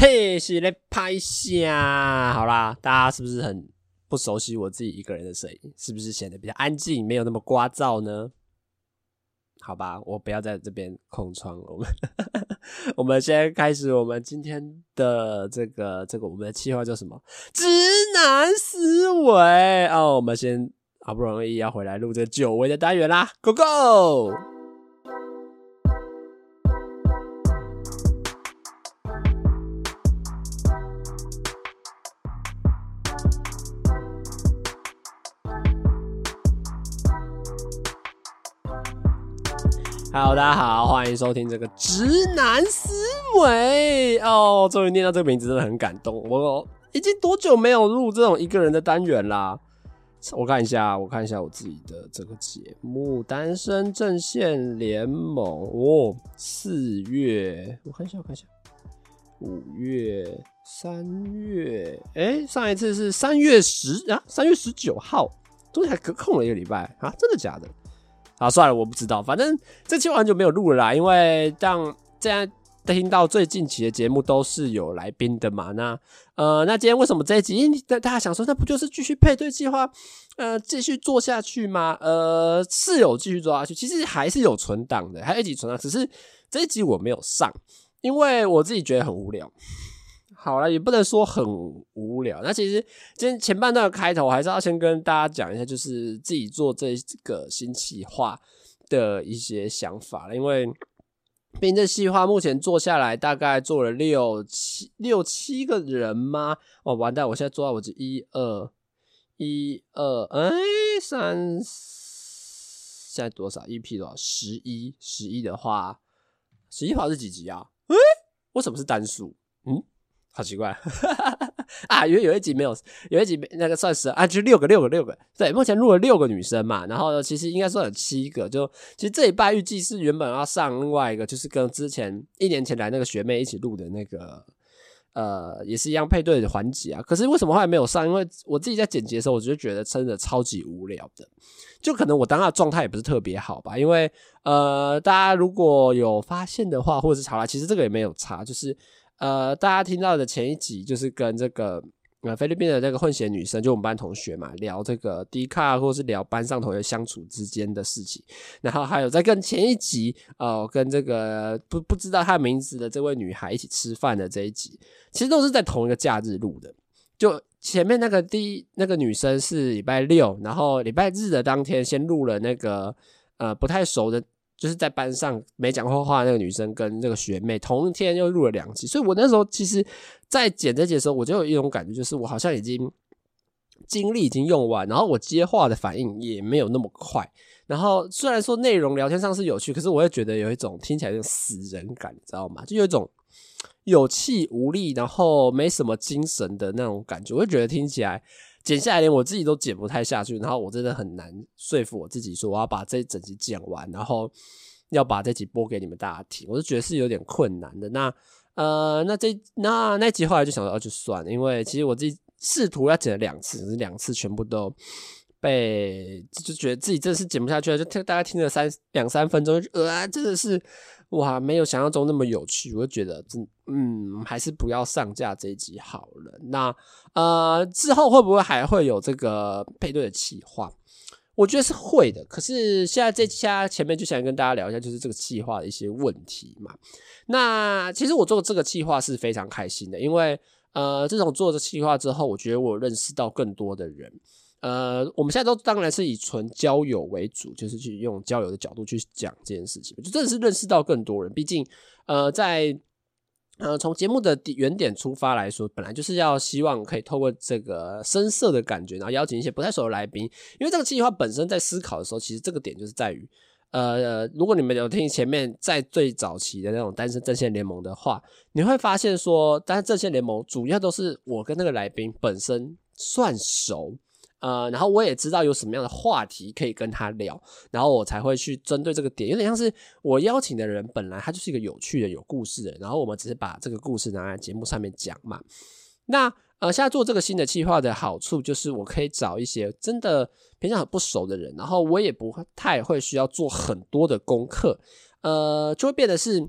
嘿，是来拍下。好啦，大家是不是很不熟悉我自己一个人的声音？是不是显得比较安静，没有那么聒噪呢？好吧，我不要在这边空窗了。我们 我们先开始我们今天的这个这个我们的计划叫什么？直男思维哦。我们先好不容易要回来录这个久违的单元啦，Go，Go Go！Hello，大家好，欢迎收听这个直男思维哦。终于念到这个名字，真的很感动。我已经多久没有录这种一个人的单元啦？我看一下，我看一下我自己的这个节目《单身阵线联盟》哦。四月，我看一下，我看一下，五月、三月，哎，上一次是三月十啊，三月十九号，中间还隔空了一个礼拜啊，真的假的？好，算了，我不知道，反正这期我很久没有录了啦，因为这样听到最近期的节目都是有来宾的嘛。那呃，那今天为什么这一集？因为大家想说，那不就是继续配对计划，呃，继续做下去吗？呃，是有继续做下去，其实还是有存档的，还有一集存档，只是这一集我没有上，因为我自己觉得很无聊。好了，也不能说很无聊。那其实今天前半段的开头，还是要先跟大家讲一下，就是自己做这个新企划的一些想法了。因为毕竟这企划目前做下来，大概做了六七六七个人吗？哦，完蛋！我现在做到我这一二一二，哎，三，现在多少？EP 多少？十一十一的话，十一跑是几集啊？哎，为什么是单数？好奇怪 啊！因为有一集没有，有一集那个算是啊，就六个六个六个。对，目前录了六个女生嘛，然后呢，其实应该算有七个。就其实这一拜预计是原本要上另外一个，就是跟之前一年前来那个学妹一起录的那个，呃，也是一样配对的环节啊。可是为什么后来没有上？因为我自己在剪辑的时候，我就觉得真的超级无聊的。就可能我当下状态也不是特别好吧，因为呃，大家如果有发现的话，或者是好啦，其实这个也没有差，就是。呃，大家听到的前一集就是跟这个呃菲律宾的那个混血女生，就我们班同学嘛，聊这个 D 卡，或是聊班上同学相处之间的事情。然后还有在跟前一集，呃，跟这个不不知道她名字的这位女孩一起吃饭的这一集，其实都是在同一个假日录的。就前面那个第那个女生是礼拜六，然后礼拜日的当天先录了那个呃不太熟的。就是在班上没讲过话那个女生跟这个学妹同一天又录了两集，所以我那时候其实，在剪这集的时候，我就有一种感觉，就是我好像已经精力已经用完，然后我接话的反应也没有那么快。然后虽然说内容聊天上是有趣，可是我会觉得有一种听起来有死人感，你知道吗？就有一种有气无力，然后没什么精神的那种感觉，我会觉得听起来。剪下来连我自己都剪不太下去，然后我真的很难说服我自己说我要把这整集剪完，然后要把这集播给你们大家听，我就觉得是有点困难的。那呃，那这那那集后来就想说，哦，就算了，因为其实我自己试图要剪了两次，可是两次全部都被就觉得自己真的是剪不下去了，就听大概听了三两三分钟，呃、啊，真的是。哇，没有想象中那么有趣，我就觉得真嗯，还是不要上架这一集好了。那呃，之后会不会还会有这个配对的企划？我觉得是会的。可是现在这下前面就想跟大家聊一下，就是这个企划的一些问题嘛。那其实我做这个计划是非常开心的，因为呃，自从做这企划之后，我觉得我认识到更多的人。呃，我们现在都当然是以纯交友为主，就是去用交友的角度去讲这件事情，就真的是认识到更多人。毕竟，呃，在呃从节目的原点出发来说，本来就是要希望可以透过这个声色的感觉，然后邀请一些不太熟的来宾。因为这个计划本身在思考的时候，其实这个点就是在于，呃，如果你们有听前面在最早期的那种单身阵线联盟的话，你会发现说，单身阵线联盟主要都是我跟那个来宾本身算熟。呃，然后我也知道有什么样的话题可以跟他聊，然后我才会去针对这个点，有点像是我邀请的人本来他就是一个有趣的、有故事的，然后我们只是把这个故事拿来节目上面讲嘛。那呃，现在做这个新的计划的好处就是，我可以找一些真的平常很不熟的人，然后我也不太会需要做很多的功课，呃，就会变得是。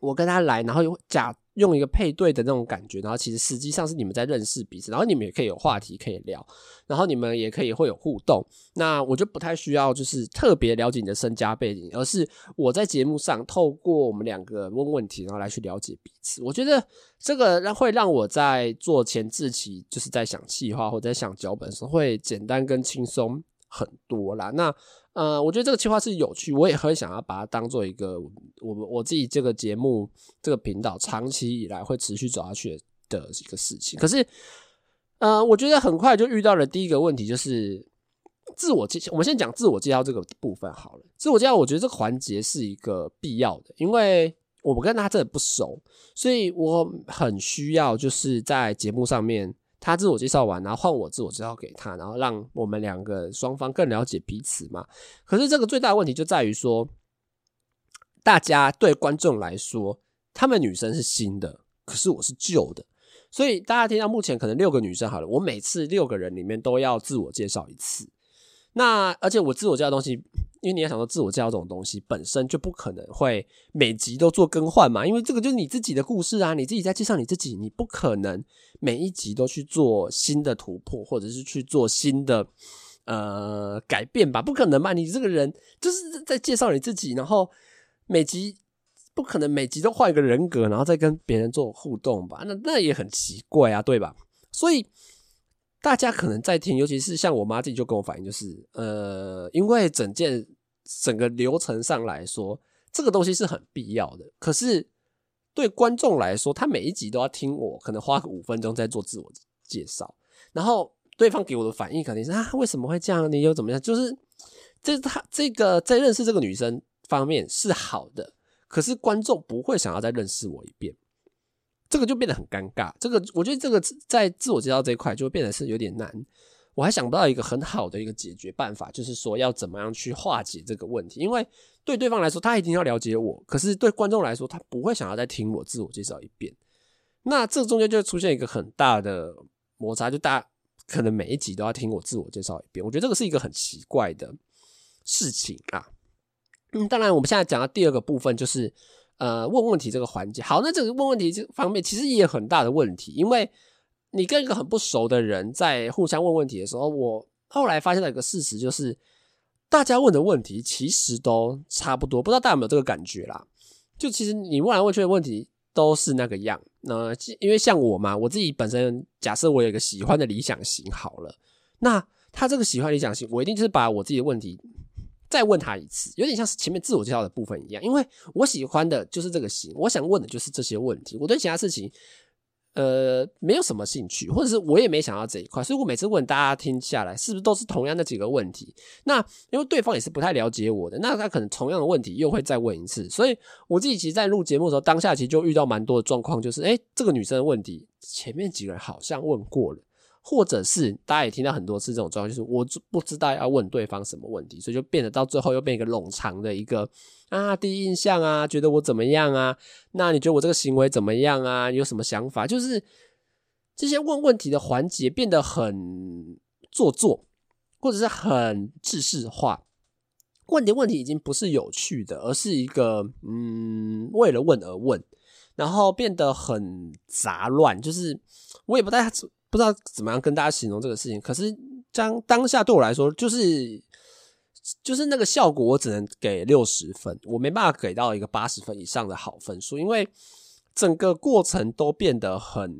我跟他来，然后又假用一个配对的那种感觉，然后其实实际上是你们在认识彼此，然后你们也可以有话题可以聊，然后你们也可以会有互动。那我就不太需要就是特别了解你的身家背景，而是我在节目上透过我们两个问问题，然后来去了解彼此。我觉得这个让会让我在做前置期，就是在想企划或者在想脚本的时候，会简单跟轻松很多啦。那呃，我觉得这个计划是有趣，我也很想要把它当做一个我们我自己这个节目这个频道长期以来会持续走下去的一个事情。可是，呃，我觉得很快就遇到了第一个问题，就是自我介绍。我们先讲自我介绍这个部分好了。自我介绍，我觉得这个环节是一个必要的，因为我们跟他真的不熟，所以我很需要就是在节目上面。他自我介绍完，然后换我自我介绍给他，然后让我们两个双方更了解彼此嘛。可是这个最大的问题就在于说，大家对观众来说，他们女生是新的，可是我是旧的，所以大家听到目前可能六个女生好了，我每次六个人里面都要自我介绍一次。那而且我自我介绍东西。因为你要想说自我介绍这种东西本身就不可能会每集都做更换嘛，因为这个就是你自己的故事啊，你自己在介绍你自己，你不可能每一集都去做新的突破，或者是去做新的呃改变吧，不可能吧？你这个人就是在介绍你自己，然后每集不可能每集都换一个人格，然后再跟别人做互动吧？那那也很奇怪啊，对吧？所以。大家可能在听，尤其是像我妈自己就跟我反映，就是呃，因为整件整个流程上来说，这个东西是很必要的。可是对观众来说，他每一集都要听我，可能花个五分钟在做自我介绍，然后对方给我的反应肯定是啊，为什么会这样？你又怎么样？就是这他这个在认识这个女生方面是好的，可是观众不会想要再认识我一遍。这个就变得很尴尬，这个我觉得这个在自我介绍这一块就会变得是有点难。我还想不到一个很好的一个解决办法，就是说要怎么样去化解这个问题。因为对对方来说，他一定要了解我，可是对观众来说，他不会想要再听我自我介绍一遍。那这中间就会出现一个很大的摩擦，就大家可能每一集都要听我自我介绍一遍。我觉得这个是一个很奇怪的事情啊。嗯，当然我们现在讲到第二个部分就是。呃，问问题这个环节，好，那这个问问题这方面其实也有很大的问题，因为你跟一个很不熟的人在互相问问题的时候，我后来发现了一个事实，就是大家问的问题其实都差不多，不知道大家有没有这个感觉啦？就其实你问来问去的问题都是那个样。那因为像我嘛，我自己本身假设我有一个喜欢的理想型，好了，那他这个喜欢理想型，我一定就是把我自己的问题。再问他一次，有点像是前面自我介绍的部分一样，因为我喜欢的就是这个型，我想问的就是这些问题，我对其他事情，呃，没有什么兴趣，或者是我也没想到这一块，所以我每次问大家听下来，是不是都是同样的几个问题？那因为对方也是不太了解我的，那他可能同样的问题又会再问一次，所以我自己其实，在录节目的时候，当下其实就遇到蛮多的状况，就是诶，这个女生的问题，前面几个人好像问过了。或者是大家也听到很多次这种状况，就是我不知道要问对方什么问题，所以就变得到最后又变一个冗长的一个啊，第一印象啊，觉得我怎么样啊？那你觉得我这个行为怎么样啊？有什么想法？就是这些问问题的环节变得很做作，或者是很制式化。问的问题已经不是有趣的，而是一个嗯，为了问而问，然后变得很杂乱。就是我也不太。不知道怎么样跟大家形容这个事情，可是当当下对我来说，就是就是那个效果，我只能给六十分，我没办法给到一个八十分以上的好分数，因为整个过程都变得很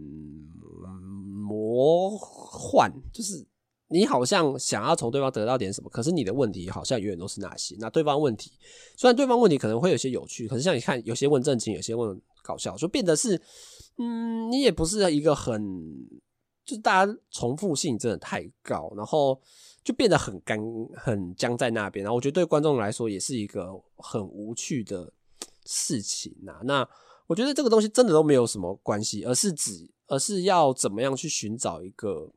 魔幻，就是你好像想要从对方得到点什么，可是你的问题好像永远都是那些。那对方问题虽然对方问题可能会有些有趣，可是像你看，有些问正经，有些问搞笑，就变得是嗯，你也不是一个很。就是大家重复性真的太高，然后就变得很干、很僵在那边。然后我觉得对观众来说也是一个很无趣的事情呐。那我觉得这个东西真的都没有什么关系，而是指，而是要怎么样去寻找一个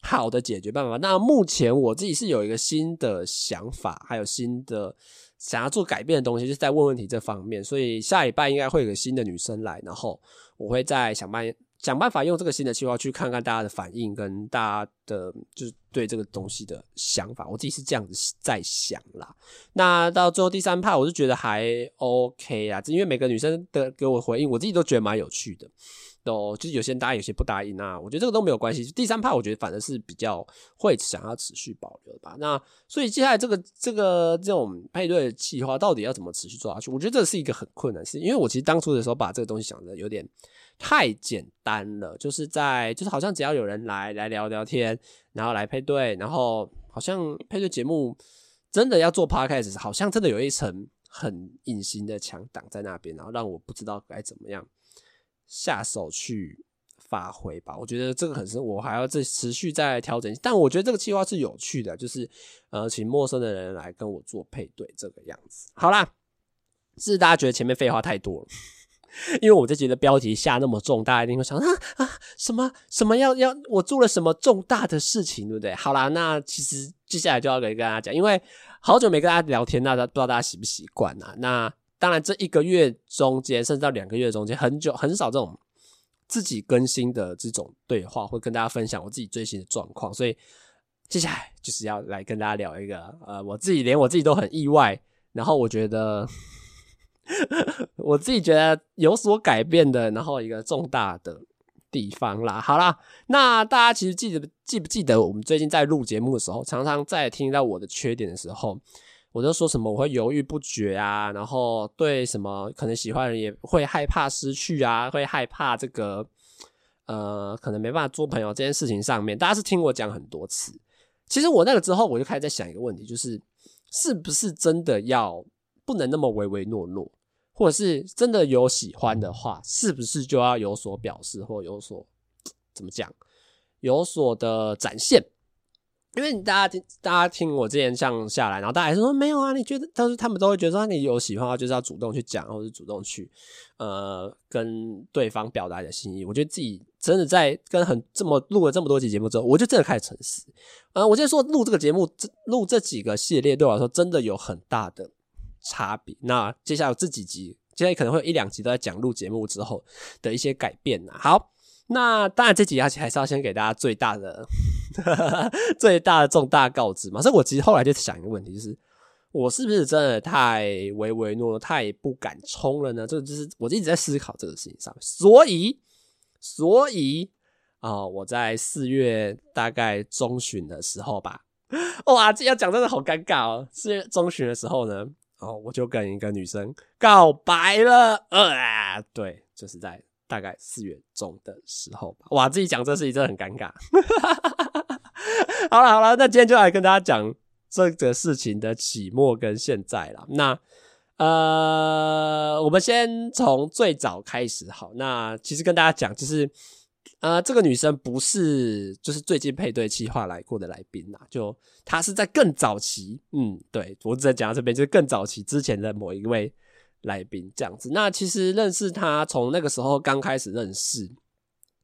好的解决办法。那目前我自己是有一个新的想法，还有新的想要做改变的东西，就是在问问题这方面。所以下礼拜应该会有个新的女生来，然后我会再想办法。想办法用这个新的计划去看看大家的反应跟大家的就是对这个东西的想法，我自己是这样子在想啦。那到最后第三派我是觉得还 OK 啊，因为每个女生的给我回应，我自己都觉得蛮有趣的。都就是有些人答应，有些不答应啊，我觉得这个都没有关系。第三派我觉得反正是比较会想要持续保留的吧。那所以接下来这个这个这种配对的计划到底要怎么持续做下去？我觉得这是一个很困难的事，因为我其实当初的时候把这个东西想的有点。太简单了，就是在就是好像只要有人来来聊聊天，然后来配对，然后好像配对节目真的要做 podcast，好像真的有一层很隐形的墙挡在那边，然后让我不知道该怎么样下手去发挥吧。我觉得这个可是我还要再持续再调整，但我觉得这个计划是有趣的，就是呃请陌生的人来跟我做配对这个样子。好啦，是大家觉得前面废话太多了。因为我这集的标题下那么重，大家一定会想啊啊什么什么要要我做了什么重大的事情，对不对？好啦，那其实接下来就要跟大家讲，因为好久没跟大家聊天，那不知道大家习不习惯啊？那当然，这一个月中间，甚至到两个月中间，很久很少这种自己更新的这种对话，会跟大家分享我自己最新的状况。所以接下来就是要来跟大家聊一个呃，我自己连我自己都很意外，然后我觉得。我自己觉得有所改变的，然后一个重大的地方啦。好啦，那大家其实记得记不记得我们最近在录节目的时候，常常在听到我的缺点的时候，我就说什么我会犹豫不决啊，然后对什么可能喜欢人也会害怕失去啊，会害怕这个呃可能没办法做朋友这件事情上面，大家是听我讲很多次。其实我那个之后，我就开始在想一个问题，就是是不是真的要不能那么唯唯诺诺？或者是真的有喜欢的话，是不是就要有所表示，或有所怎么讲，有所的展现？因为你大家听，大家听我之前像下来，然后大家还是说没有啊，你觉得？但是他们都会觉得说，你有喜欢的话，就是要主动去讲，或者主动去呃跟对方表达你的心意。我觉得自己真的在跟很这么录了这么多集节目之后，我就真的开始沉思。呃，我就说录这个节目，录这几个系列对我来说，真的有很大的。差别。那接下来这几集，接下来可能会有一两集都在讲录节目之后的一些改变呐。好，那当然这几集还是要先给大家最大的、最大的重大告知嘛。所以我其实后来就想一个问题，就是我是不是真的太唯唯诺诺、太不敢冲了呢？这就是我一直在思考这个事情上面。所以，所以啊、我在四月大概中旬的时候吧，哇，这要讲真的好尴尬哦。四月中旬的时候呢。哦，我就跟一个女生告白了，呃，对，就是在大概四月中的时候吧。哇，自己讲这事情真的很尴尬。好了好了，那今天就来跟大家讲这个事情的起末跟现在了。那呃，我们先从最早开始好。那其实跟大家讲，就是。呃，这个女生不是就是最近配对计划来过的来宾啦，就她是在更早期，嗯，对，我只在讲到这边，就是更早期之前的某一位来宾这样子。那其实认识她从那个时候刚开始认识，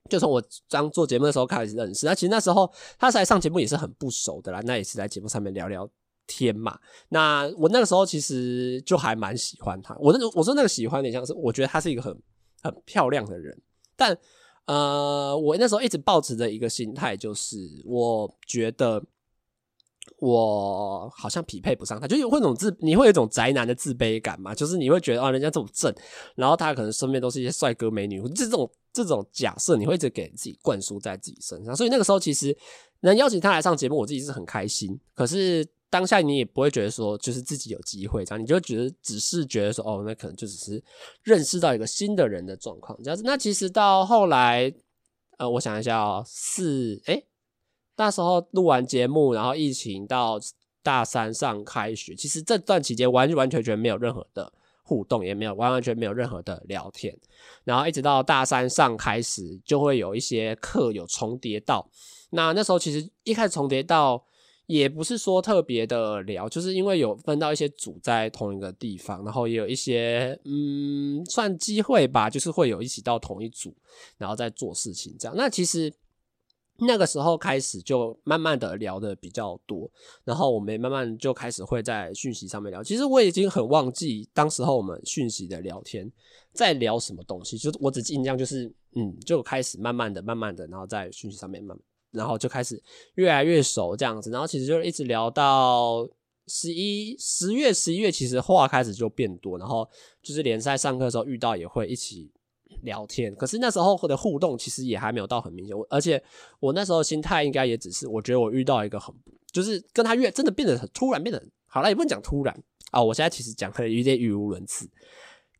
就从我刚做节目的时候开始认识。那其实那时候她才上节目也是很不熟的啦，那也是在节目上面聊聊天嘛。那我那个时候其实就还蛮喜欢她，我那我说那个喜欢有点像是我觉得她是一个很很漂亮的人，但。呃，我那时候一直抱持着一个心态，就是我觉得我好像匹配不上他，就是会那种自，你会有一种宅男的自卑感嘛，就是你会觉得啊，人家这么正，然后他可能身边都是一些帅哥美女，这种这种假设，你会一直给自己灌输在自己身上，所以那个时候其实能邀请他来上节目，我自己是很开心，可是。当下你也不会觉得说，就是自己有机会这样，你就觉得只是觉得说，哦，那可能就只是认识到一个新的人的状况这样子。那其实到后来，呃，我想一下哦，是诶，那时候录完节目，然后疫情到大三上开学，其实这段期间完完全全没有任何的互动，也没有完完全没有任何的聊天，然后一直到大三上开始，就会有一些课有重叠到。那那时候其实一开始重叠到。也不是说特别的聊，就是因为有分到一些组在同一个地方，然后也有一些嗯，算机会吧，就是会有一起到同一组，然后再做事情这样。那其实那个时候开始就慢慢的聊的比较多，然后我们慢慢就开始会在讯息上面聊。其实我已经很忘记当时候我们讯息的聊天在聊什么东西，就是我只印象就是，嗯，就开始慢慢的、慢慢的，然后在讯息上面慢慢，然后就开始越来越熟这样子，然后其实就一直聊到十一、十月、十一月，其实话开始就变多，然后就是联赛上课的时候遇到也会一起。聊天，可是那时候的互动其实也还没有到很明显。我而且我那时候心态应该也只是，我觉得我遇到一个很，就是跟他越真的变得很突然，变得好了，也不能讲突然啊。我现在其实讲可能有点语无伦次，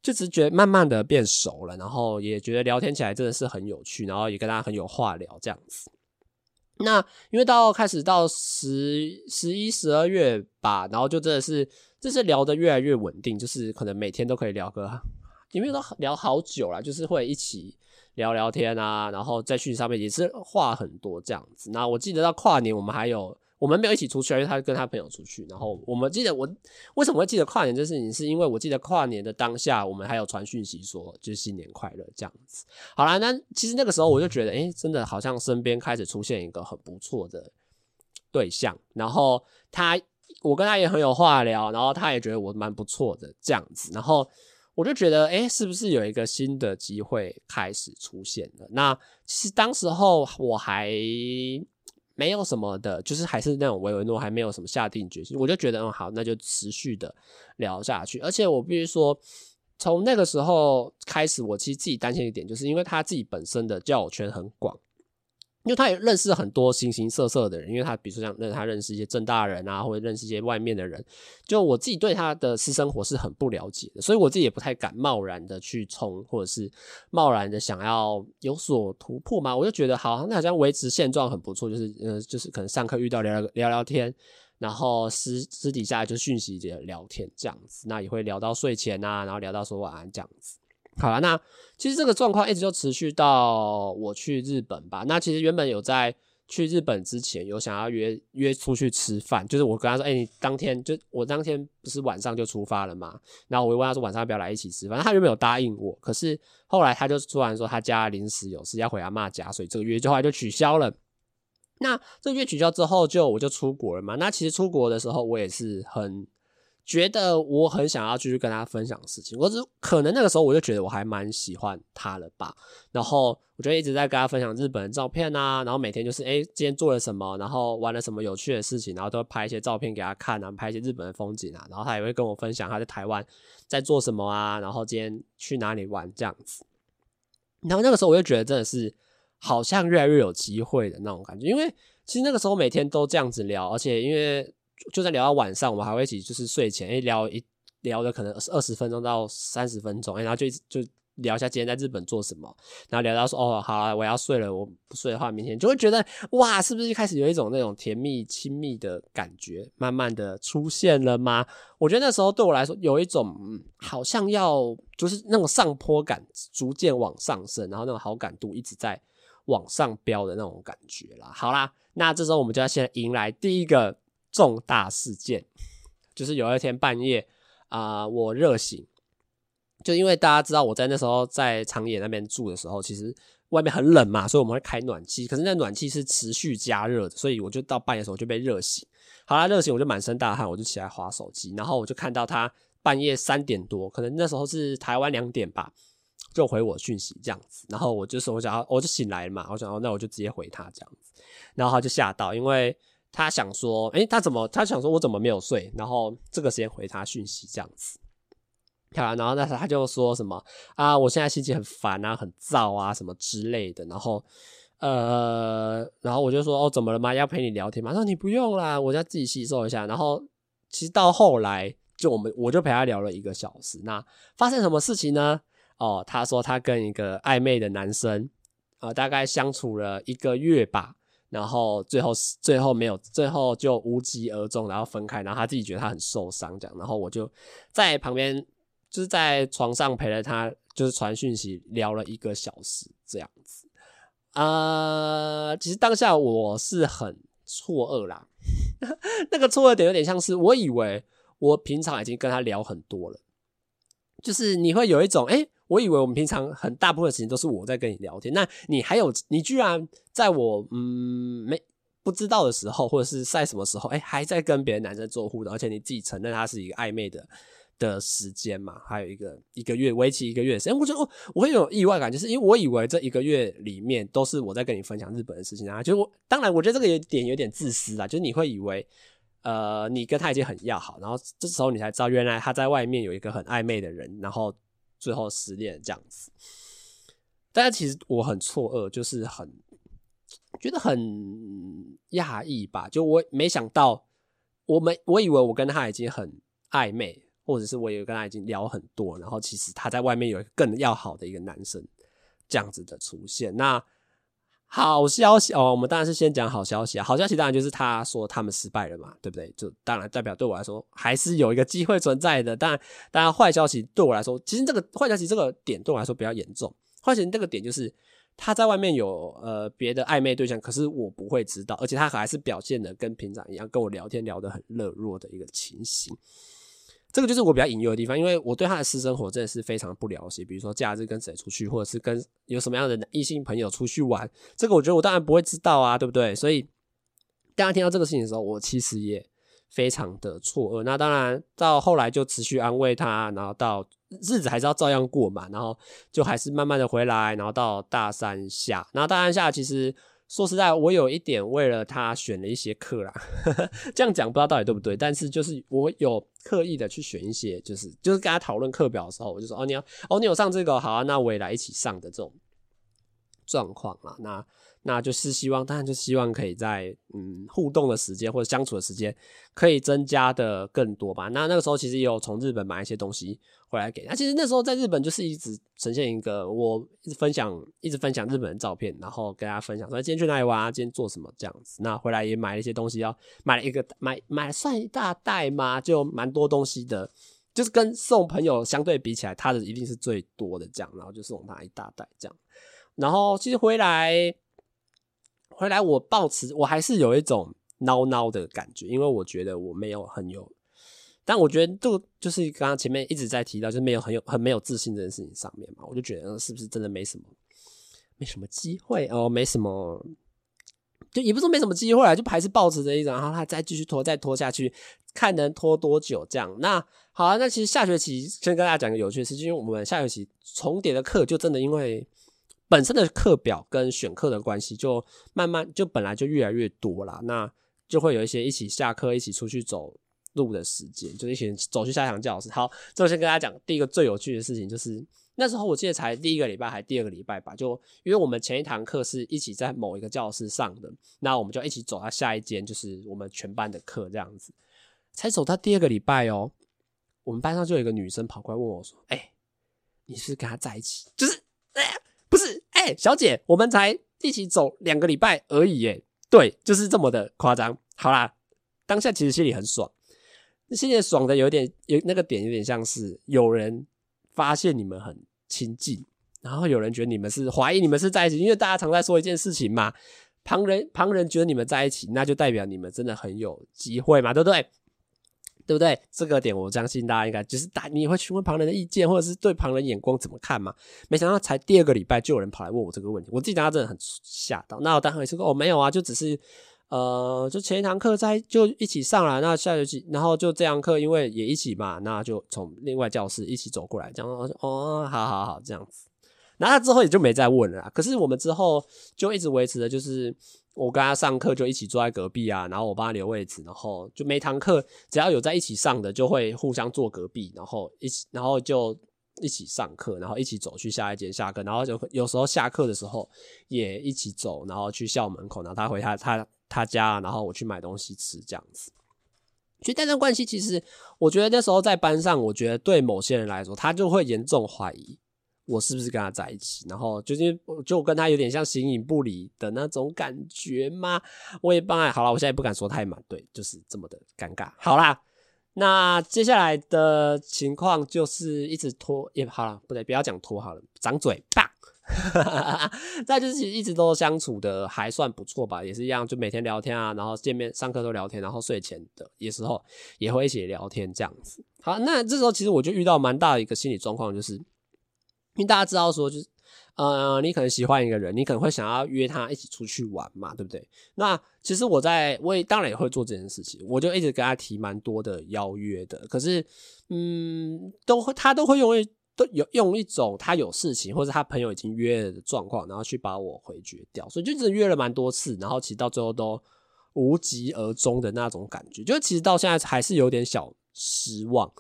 就只是觉得慢慢的变熟了，然后也觉得聊天起来真的是很有趣，然后也跟他很有话聊这样子。那因为到开始到十十一十二月吧，然后就真的是这是聊得越来越稳定，就是可能每天都可以聊个。因为都聊好久了，就是会一起聊聊天啊，然后在讯上面也是话很多这样子。那我记得到跨年，我们还有我们没有一起出去，因为他跟他朋友出去。然后我们记得我为什么会记得跨年这事情，是因为我记得跨年的当下，我们还有传讯息说就是新年快乐这样子。好啦，那其实那个时候我就觉得，哎，真的好像身边开始出现一个很不错的对象，然后他我跟他也很有话聊，然后他也觉得我蛮不错的这样子，然后。我就觉得，哎，是不是有一个新的机会开始出现了？那其实当时候我还没有什么的，就是还是那种唯唯诺诺，还没有什么下定决心。我就觉得，嗯，好，那就持续的聊下去。而且我必须说，从那个时候开始，我其实自己担心一点，就是因为他自己本身的交友圈很广。因为他也认识很多形形色色的人，因为他比如说像认他认识一些政大人啊，或者认识一些外面的人，就我自己对他的私生活是很不了解的，所以我自己也不太敢贸然的去冲，或者是贸然的想要有所突破嘛。我就觉得好，那好像维持现状很不错，就是呃，就是可能上课遇到聊聊聊天，然后私私底下就讯息的聊天这样子，那也会聊到睡前啊，然后聊到说晚安这样子。好了，那其实这个状况一直就持续到我去日本吧。那其实原本有在去日本之前有想要约约出去吃饭，就是我跟他说，哎、你当天就我当天不是晚上就出发了嘛？然后我就问他说晚上要不要来一起吃饭？他原本有答应我，可是后来他就突然说他家临时有事要回阿嬷家，所以这个约就后来就取消了。那这个约取消之后，就我就出国了嘛。那其实出国的时候我也是很。觉得我很想要继续跟他分享事情，我只可能那个时候我就觉得我还蛮喜欢他了吧，然后我就一直在跟他分享日本的照片啊，然后每天就是诶今天做了什么，然后玩了什么有趣的事情，然后都拍一些照片给他看啊，拍一些日本的风景啊，然后他也会跟我分享他在台湾在做什么啊，然后今天去哪里玩这样子，然后那个时候我就觉得真的是好像越来越有机会的那种感觉，因为其实那个时候每天都这样子聊，而且因为。就算聊到晚上，我们还会一起，就是睡前，诶，聊一聊的可能二十分钟到三十分钟，然后就就聊一下今天在日本做什么，然后聊到说，哦，好了，我要睡了，我不睡的话，明天就会觉得，哇，是不是一开始有一种那种甜蜜亲密的感觉，慢慢的出现了吗？我觉得那时候对我来说，有一种，好像要就是那种上坡感逐渐往上升，然后那种好感度一直在往上飙的那种感觉啦。好啦，那这时候我们就要先迎来第一个。重大事件就是有一天半夜啊、我热醒，就因为大家知道我在那时候在长野那边住的时候，其实外面很冷嘛，所以我们会开暖气。可是那暖气是持续加热的，所以我就到半夜的时候就被热醒。好啦，热醒我就满身大汗，我就起来滑手机，然后我就看到他半夜三点多，可能那时候是台湾两点吧，就回我讯息这样子。然后我就说我想要，我就醒来了嘛，我想要那我就直接回他这样子，然后他就吓到，因为。他想说，诶、他怎么？他想说，我怎么没有睡？然后这个时间回他讯息这样子，好，然后那时他就说什么啊，我现在心情很烦啊，很躁啊，什么之类的。然后，呃，然后我就说，哦，怎么了吗？要陪你聊天吗？他说你不用啦，我要自己吸收一下。然后，其实到后来，就我们我就陪他聊了一个小时。那发生什么事情呢？哦，他说他跟一个暧昧的男生，呃，大概相处了一个月吧。然后最后最后没有，最后就无疾而终，然后分开。然后他自己觉得他很受伤，这样。然后我就在旁边，就是在床上陪了他，就是传讯息聊了一个小时这样子。呃，其实当下我是很错愕啦，那个错愕点有点像是，我以为我平常已经跟他聊很多了，就是你会有一种，诶，我以为我们平常很大部分时间都是我在跟你聊天，那你还有你居然在我嗯没不知道的时候，或者是在什么时候，哎、还在跟别的男生做互动，而且你自己承认他是一个暧昧的的时间嘛，还有一个一个月为期一个月的时间，我觉得我我会有意外感，就是因为我以为这一个月里面都是我在跟你分享日本的事情啊，就我当然我觉得这个有点有点自私啦，就是你会以为呃你跟他已经很要好，然后这时候你才知道原来他在外面有一个很暧昧的人，然后最后失恋这样子。大家其实我很错愕，就是很觉得很讶异吧，就我没想到，我没我以为我跟他已经很暧昧。或者是我也跟他已经聊很多，然后其实他在外面有更要好的一个男生这样子的出现。那好消息哦，我们当然是先讲好消息啊。好消息当然就是他说他们失败了嘛，对不对？就当然代表对我来说还是有一个机会存在的。当然，当然坏消息对我来说，其实这个坏消息这个点对我来说比较严重。坏消息这个点就是他在外面有呃别的暧昧对象，可是我不会知道，而且他还是表现的跟平常一样，跟我聊天聊得很热络的一个情形。这个就是我比较隐忧的地方，因为我对他的私生活真的是非常不了解。比如说假日跟谁出去，或者是跟有什么样的异性朋友出去玩，这个我觉得我当然不会知道啊，对不对？所以大家听到这个事情的时候，我其实也非常的错愕。那当然到后来就持续安慰他，然后到日子还是要照样过嘛，然后就还是慢慢的回来，然后到大三下，然后大三下其实。说实在，我有一点为了他选了一些课啦，这样讲不知道到底对不对，但是就是我有刻意的去选一些，就是就是跟他讨论课表的时候，我就说哦，你要哦，你有上这个，好啊，那我也来一起上的这种状况啊，那。那就是希望，当然就希望可以在嗯互动的时间或者相处的时间可以增加的更多吧。那那个时候其实也有从日本买一些东西回来给。那其实那时候在日本就是一直呈现一个我一直分享一直分享日本的照片，然后跟大家分享说今天去哪里玩啊，今天做什么这样子。那回来也买了一些东西，要买了一个买买了算一大袋嘛，就蛮多东西的。就是跟送朋友相对比起来，他的一定是最多的这样，然后就送他一大袋这样。然后其实回来。回来我抱持，我还是有一种孬孬的感觉，因为我觉得我没有很有，但我觉得就就是刚刚前面一直在提到，就没有很有很没有自信这件事情上面嘛，我就觉得是不是真的没什么，没什么机会哦，没什么，就也不是说没什么机会啊，就还是抱持着一种，然后他再继续拖，再拖下去，看能拖多久这样。那好啊，那其实下学期先跟大家讲个有趣的事情，因为我们下学期重叠的课就真的因为。本身的课表跟选课的关系，就慢慢就本来就越来越多啦。那就会有一些一起下课、一起出去走路的时间，就一起走去下一堂教室。好，这我先跟大家讲第一个最有趣的事情，就是那时候我记得才第一个礼拜还第二个礼拜吧，就因为我们前一堂课是一起在某一个教室上的，那我们就一起走到下一间，就是我们全班的课这样子。才走到第二个礼拜哦，我们班上就有一个女生跑过来问我说：“哎，你是跟他在一起？”就是。哎、小姐，我们才一起走两个礼拜而已，耶。对，就是这么的夸张。好啦，当下其实心里很爽，心里爽的有点有那个点，有点像是有人发现你们很亲近，然后有人觉得你们是怀疑你们是在一起，因为大家常在说一件事情嘛，旁人旁人觉得你们在一起，那就代表你们真的很有机会嘛，对不对？对不对？这个点我相信大家应该就是大，你会询问旁人的意见，或者是对旁人眼光怎么看嘛？没想到才第二个礼拜就有人跑来问我这个问题，我自己当时真的很吓到。那我当时也是说哦，没有啊，就只是呃，就前一堂课在就一起上来，那下学期然后就这堂课因为也一起嘛，那就从另外教室一起走过来，这样哦，好好好，这样子。然后他之后也就没再问了。可是我们之后就一直维持的就是。我跟他上课就一起坐在隔壁啊，然后我帮他留位置，然后就每堂课只要有在一起上的，就会互相坐隔壁，然后一起，然后就一起上课，然后一起走去下一节下课，然后就有时候下课的时候也一起走，然后去校门口，然后他回他他他家，然后我去买东西吃这样子。所以这段关系其实，我觉得那时候在班上，我觉得对某些人来说，他就会严重怀疑。我是不是跟他在一起？然后就是就跟他有点像形影不离的那种感觉吗？我也帮哎，好了，我现在不敢说太满，对，就是这么的尴尬。好啦，那接下来的情况就是一直拖，也好了，不对，不要讲拖好了，掌嘴棒。再就是一直都相处的还算不错吧，也是一样，就每天聊天啊，然后见面上课都聊天，然后睡前的有时候也会一起聊天这样子。好，那这时候其实我就遇到蛮大的一个心理状况，就是。因为大家知道说，就是呃，你可能喜欢一个人，你可能会想要约他一起出去玩嘛，对不对？那其实我在，我也当然也会做这件事情，我就一直跟他提蛮多的邀约的。可是，嗯，都会他都会用一都有用一种他有事情或者他朋友已经约了的状况，然后去把我回绝掉。所以就一直约了蛮多次，然后其实到最后都无疾而终的那种感觉，就其实到现在还是有点小失望。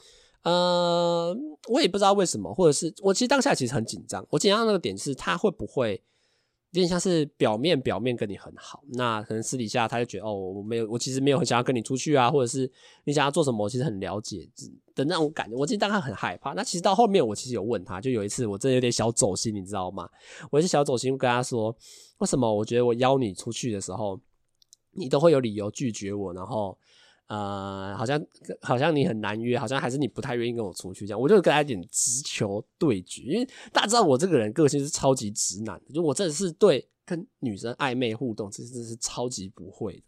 呃，我也不知道为什么，或者是我其实当下其实很紧张。我紧张那个点是，他会不会有点像是表面表面跟你很好，那可能私底下他就觉得哦，我没有，我其实没有很想要跟你出去啊，或者是你想要做什么，我其实很了解的那种感觉。我其实当时很害怕。那其实到后面，我其实有问他，就有一次我真的有点小走心，你知道吗？我是小走心，跟他说，为什么我觉得我邀你出去的时候，你都会有理由拒绝我，然后。呃，好像好像你很难约，好像还是你不太愿意跟我出去这样，我就跟他一点直球对决，因为大家知道我这个人个性是超级直男的，就我真的是对跟女生暧昧互动，这真的是超级不会的。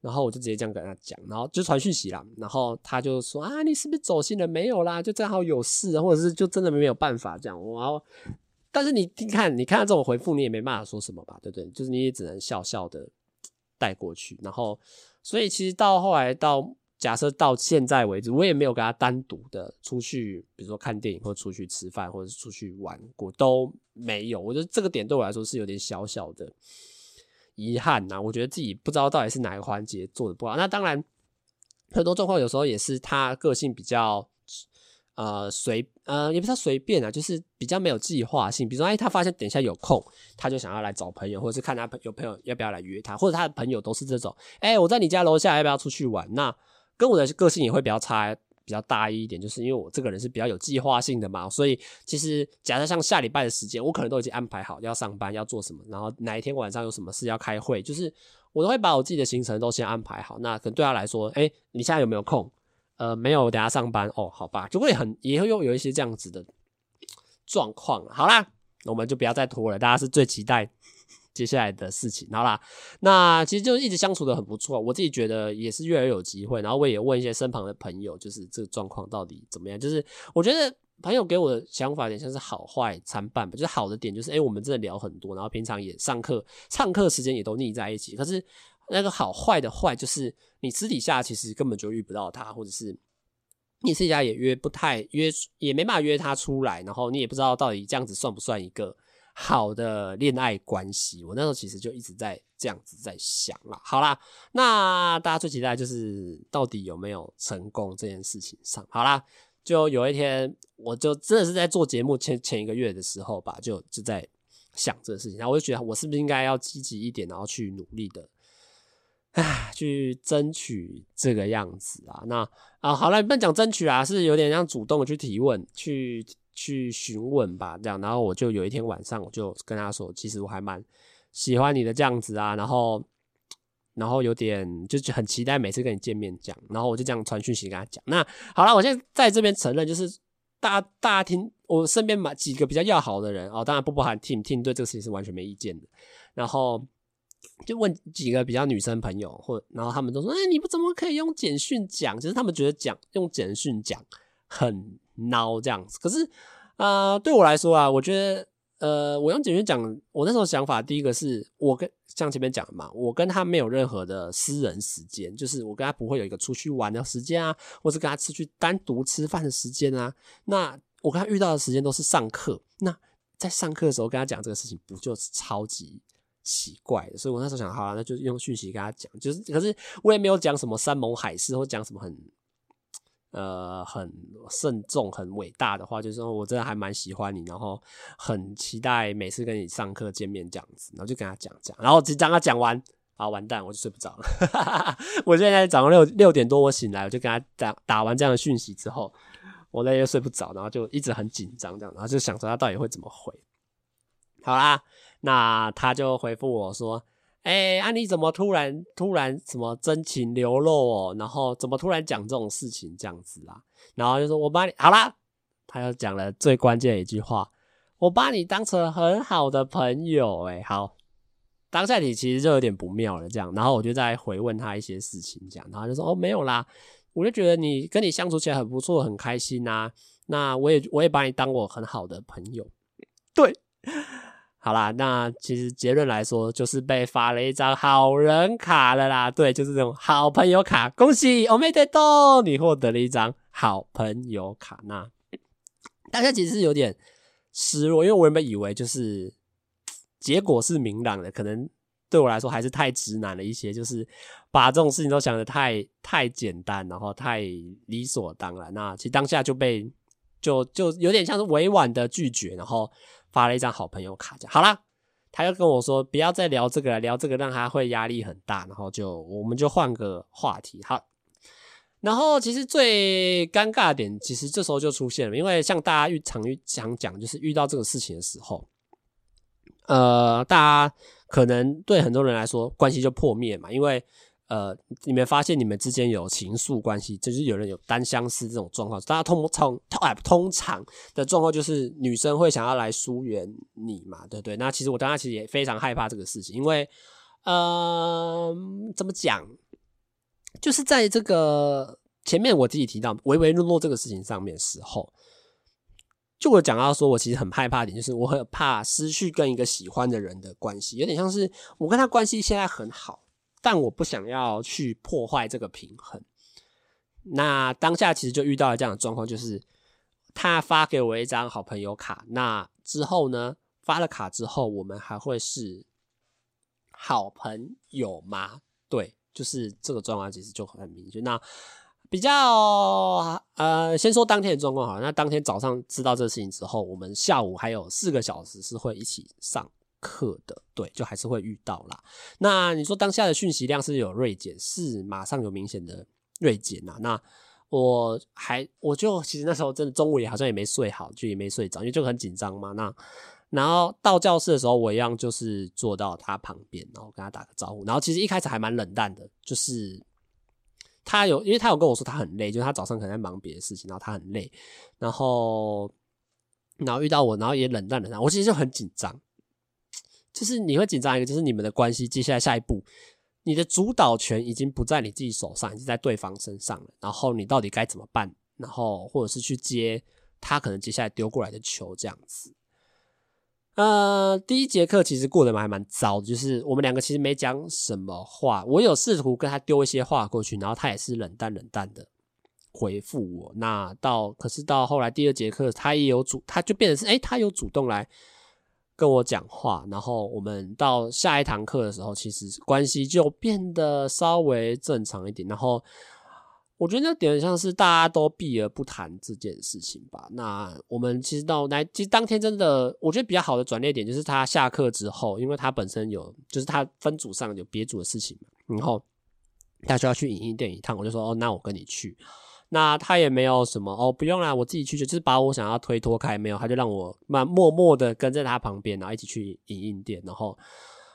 然后我就直接这样跟他讲，然后就传讯息啦，然后他就说啊，你是不是走心了？没有啦，就正好有事，或者是就真的没有办法这样。然后，但是你听看，你看到这种回复，你也没办法说什么吧，对不对？就是你也只能笑笑的带过去，然后。所以其实到后来到假设到现在为止，我也没有跟他单独的出去，比如说看电影或出去吃饭，或者是出去玩过都没有。我觉得这个点对我来说是有点小小的遗憾呐。我觉得自己不知道到底是哪个环节做的不好。那当然很多状况有时候也是他个性比较。呃，随呃也不是随便啊，就是比较没有计划性。比如说，哎，他发现等一下有空，他就想要来找朋友，或者是看他朋有朋友要不要来约他，或者他的朋友都是这种，哎，我在你家楼下，要不要出去玩？那跟我的个性也会比较差，比较大一点，就是因为我这个人是比较有计划性的嘛，所以其实假设像下礼拜的时间，我可能都已经安排好要上班要做什么，然后哪一天晚上有什么事要开会，就是我都会把我自己的行程都先安排好。那可能对他来说，哎，你现在有没有空？呃，没有，等下上班哦，好吧，就会很也会有有一些这样子的状况。好啦，我们就不要再拖了，大家是最期待接下来的事情。好啦，那其实就一直相处得很不错，我自己觉得也是越来越有机会。然后我也问一些身旁的朋友，就是这个状况到底怎么样？就是我觉得朋友给我的想法有点像是好坏参半吧。就是好的点就是，诶，我们真的聊很多，然后平常也上课，上课时间也都腻在一起。可是那个好坏的坏就是。你私底下其实根本就遇不到他，或者是你私底下也约不太约，也没办法约他出来，然后你也不知道到底这样子算不算一个好的恋爱关系。我那时候其实就一直在这样子在想啦。好啦，那大家最期待就是到底有没有成功这件事情上。好啦，就有一天我就真的是在做节目前前一个月的时候吧，就就在想这个事情，然后我就觉得我是不是应该要积极一点，然后去努力的。唉，去争取这个样子啊，那啊，好了，不讲争取啊，是有点像主动的去提问，去去询问吧，这样。然后我就有一天晚上，我就跟他说，其实我还蛮喜欢你的这样子啊，然后然后有点就是很期待每次跟你见面讲，然后我就这样传讯息跟他讲。那好了，我现在在这边承认，就是大家大家听我身边嘛几个比较要好的人哦，当然不包含 Tim，Tim 对这个事情是完全没意见的，然后。就问几个比较女生朋友，或然后他们都说：“哎，你不怎么可以用简讯讲？”其实他们觉得讲用简讯讲很孬这样子。可是，呃，对我来说啊，我觉得，呃，我用简讯讲，我那时候想法，第一个是我跟像前面讲的嘛，我跟他没有任何的私人时间，就是我跟他不会有一个出去玩的时间啊，或是跟他出去单独吃饭的时间啊。那我跟他遇到的时间都是上课。那在上课的时候跟他讲这个事情，不就是超级奇怪的，所以我那时候想，好了，那就用讯息跟他讲，就是，可是我也没有讲什么山盟海誓，或讲什么很，呃，很慎重、很伟大的话，就是说我真的还蛮喜欢你，然后很期待每次跟你上课见面这样子，然后就跟他讲讲，然后只当他讲完，啊，完蛋，我就睡不着了。我现在早上六六点多我醒来，我就跟他打打完这样的讯息之后，我那天睡不着，然后就一直很紧张这样，然后就想着他到底会怎么回。好啦。那他就回复我说：“哎、欸，啊，你怎么突然突然什么真情流露哦？然后怎么突然讲这种事情这样子啊？然后就说我把你好啦，他又讲了最关键的一句话：我把你当成很好的朋友。哎，好，当下你其实就有点不妙了。这样，然后我就再回问他一些事情，这样，然后就说：哦，没有啦，我就觉得你跟你相处起来很不错，很开心呐。那我也我也把你当我很好的朋友。”对，好啦，那其实结论来说，就是被发了一张好人卡了啦。对，就是这种好朋友卡，恭喜おめでとう，你获得了一张好朋友卡。那大家其实是有点失落，因为我原本以为就是结果是明朗的，可能。对我来说还是太直男了一些，就是把这种事情都想得太太简单，然后太理所当然。那其实当下就被就就有点像是委婉的拒绝，然后 发了一张好朋友卡，这样好啦，他又跟我说不要再聊这个了，聊这个让他会压力很大，然后就我们就换个话题。好，然后其实最尴尬的点，其实这时候就出现了，因为像大家遇常遇常讲，就是遇到这个事情的时候，呃，大家。可能对很多人来说，关系就破灭嘛，因为呃，你们发现你们之间有情愫关系，就是有人有单相思这种状况，大家通常通通常的状况就是女生会想要来疏远你嘛，对不对？那其实我当时其实也非常害怕这个事情，因为呃，怎么讲，就是在这个前面我自己提到唯唯诺诺这个事情上面时候。就我讲到说，我其实很害怕一点，就是我很怕失去跟一个喜欢的人的关系，有点像是我跟他关系现在很好，但我不想要去破坏这个平衡。那当下其实就遇到了这样的状况，就是他发给我一张好朋友卡，那之后呢，发了卡之后，我们还会是好朋友吗？对，就是这个状况其实就很明确。那比较呃，先说当天的状况好。那当天早上知道这个事情之后，我们下午还有四个小时是会一起上课的，对，就还是会遇到啦。那你说当下的讯息量是有锐减，是马上有明显的锐减呐。那我还我就其实那时候真的中午也好像也没睡好，就也没睡着，因为就很紧张嘛。那然后到教室的时候，我一样就是坐到他旁边，然后跟他打个招呼。然后其实一开始还蛮冷淡的，就是。他有，因为他有跟我说他很累，就是他早上可能在忙别的事情，然后他很累，然后，然后遇到我，然后也冷淡冷淡，我其实就很紧张，就是你会紧张一个，就是你们的关系接下来下一步，你的主导权已经不在你自己手上，已经在对方身上了，然后你到底该怎么办？然后或者是去接他可能接下来丢过来的球这样子。呃，第一节课其实过得还蛮糟的，就是我们两个其实没讲什么话。我有试图跟他丢一些话过去，然后他也是冷淡冷淡的回复我。那到可是到后来第二节课，他也有主，他就变成是，诶，他有主动来跟我讲话。然后我们到下一堂课的时候，其实关系就变得稍微正常一点。然后。我觉得那点像是大家都避而不谈这件事情吧。那我们其实到来，其实当天真的，我觉得比较好的转捩点就是他下课之后，因为他本身有，就是他分组上有别组的事情嘛，然后他就要去影音店一趟，我就说哦，那我跟你去。那他也没有什么哦，不用啦，我自己去，就是把我想要推脱开，没有，他就让我慢默默的跟在他旁边，然后一起去影印店，然后。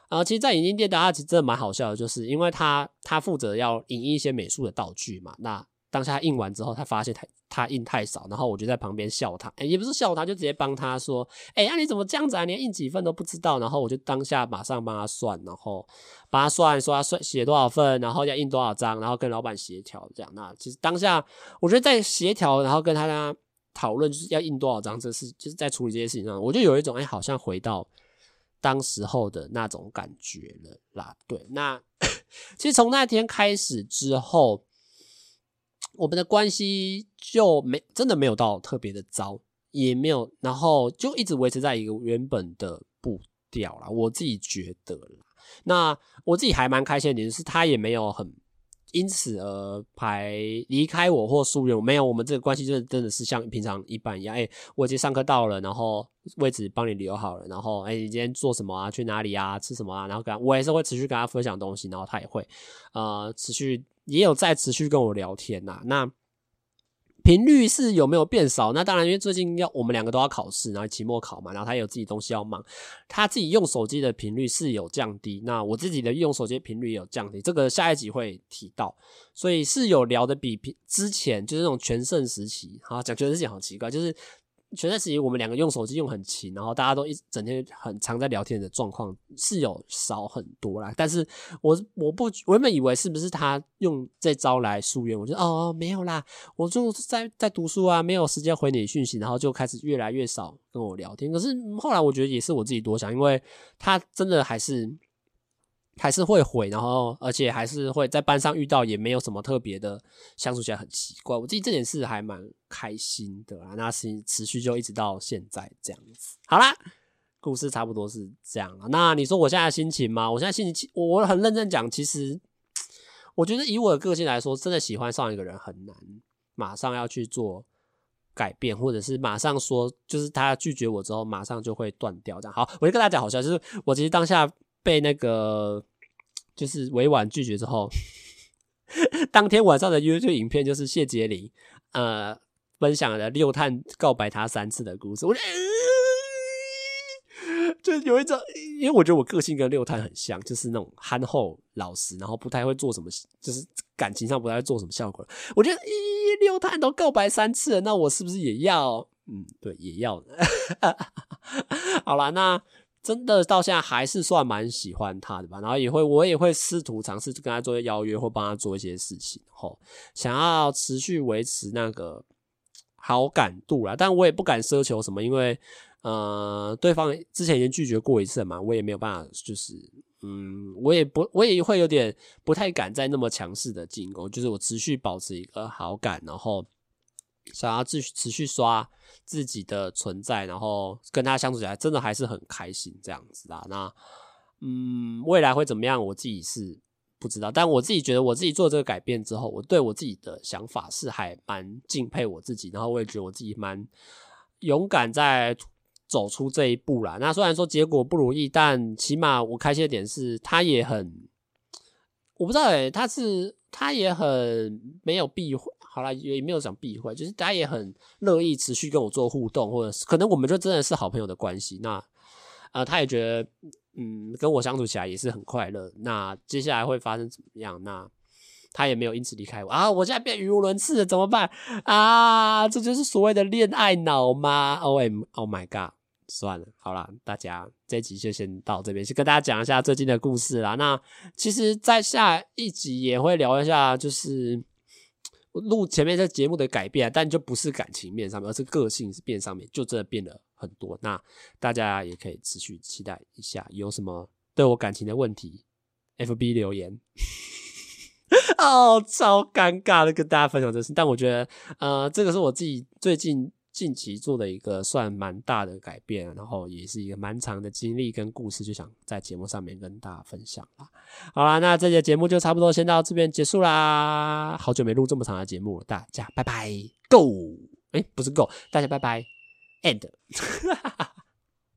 啊其实，在影音店，大家其实真的蛮好笑的，就是因为他他负责要影印一些美术的道具嘛。那当下印完之后，他发现他他印太少，然后我就在旁边笑他，诶也不是笑他，就直接帮他说：“哎呀，你怎么这样子啊？连印几份都不知道。”然后我就当下马上帮他算，然后帮他算说他算写多少份，然后要印多少张，然后跟老板协调这样。那其实当下我觉得在协调，然后跟他讨论就是要印多少张，这事就是在处理这些事情上，我就有一种哎，好像回到。当时候的那种感觉了啦，对，那 其实从那天开始之后，我们的关系就没真的没有到特别的糟，也没有，然后就一直维持在一个原本的步调啦。我自己觉得啦，那我自己还蛮开心的点是，他也没有很。因此而排离开我或疏远我，没有，我们这个关系就真的是像平常一般一样。哎、我已经上课到了，然后位置帮你留好了，然后哎、你今天做什么啊？去哪里啊？吃什么啊？然后跟我也是会持续跟他分享东西，然后他也会呃持续也有在持续跟我聊天呐、那。频率是有没有变少？那当然，因为最近要我们两个都要考试，然后期末考嘛，然后他有自己东西要忙，他自己用手机的频率是有降低。那我自己的用手机频率也有降低，这个下一集会提到，所以是有聊的比之前就是那种全盛时期，好讲全盛时期好奇怪，就是前段时间我们两个用手机用很勤，然后大家都一整天很常在聊天的状况是有少很多啦。但是我我不我原本以为是不是他用这招来疏远，我就哦没有啦，我就在在读书啊，没有时间回你讯息，然后就开始越来越少跟我聊天。可是后来我觉得也是我自己多想，因为他真的还是。还是会回，然后而且还是会在班上遇到，也没有什么特别的，相处起来很奇怪。我自己这点事还蛮开心的啦，那是持续就一直到现在这样子。好啦，故事差不多是这样了。那你说我现在心情吗？我现在心情，我很认真讲，其实我觉得以我的个性来说，真的喜欢上一个人很难，马上要去做改变，或者是马上说，就是他拒绝我之后，马上就会断掉这样。好，我就跟大家讲好笑，就是我其实当下。被那个就是委婉拒绝之后，当天晚上的 YouTube 影片就是谢婕铃呃分享了六探告白他三次的故事，我就，呃、就有一种，因为我觉得我个性跟六探很像，就是那种憨厚老实，然后不太会做什么，就是感情上不太会做什么效果。我觉得，咦，六探都告白三次了，那我是不是也要？嗯，对，也要。好啦，那。真的到现在还是算蛮喜欢他的吧，然后也会我也会试图尝试跟他做些邀约或帮他做一些事情，吼，想要持续维持那个好感度啦，但我也不敢奢求什么，因为呃，对方之前已经拒绝过一次嘛，我也没有办法，就是嗯，我也不我也会有点不太敢再那么强势的进攻，就是我持续保持一个好感，然后。想要继续持续刷自己的存在，然后跟他相处起来，真的还是很开心这样子啊。那嗯，未来会怎么样，我自己是不知道。但我自己觉得，我自己做这个改变之后，我对我自己的想法是还蛮敬佩我自己，然后我也觉得我自己蛮勇敢在走出这一步啦。那虽然说结果不如意，但起码我开心的点是，他也很，我不知道诶、欸，他是他也很没有避讳。好啦，也没有想避讳，就是大家也很乐意持续跟我做互动，或者是可能我们就真的是好朋友的关系。那呃，他也觉得嗯，跟我相处起来也是很快乐。那接下来会发生怎么样？那他也没有因此离开我啊！我现在变语无伦次了，怎么办啊？这就是所谓的恋爱脑吗？O M Oh my God！算了，好啦，大家这集就先到这边，先跟大家讲一下最近的故事啦。那其实，在下一集也会聊一下，就是。录前面这节目的改变，但就不是感情面上面，而是个性变上面，就真的变了很多。那大家也可以持续期待一下，有什么对我感情的问题，FB 留言。哦，超尴尬的跟大家分享这事，但我觉得，呃，这个是我自己最近。近期做的一个算蛮大的改变，然后也是一个蛮长的经历跟故事，就想在节目上面跟大家分享啦。好啦，那这节节目就差不多先到这边结束啦。好久没录这么长的节目了，大家拜拜，Go！诶，不是 Go，大家拜拜，End。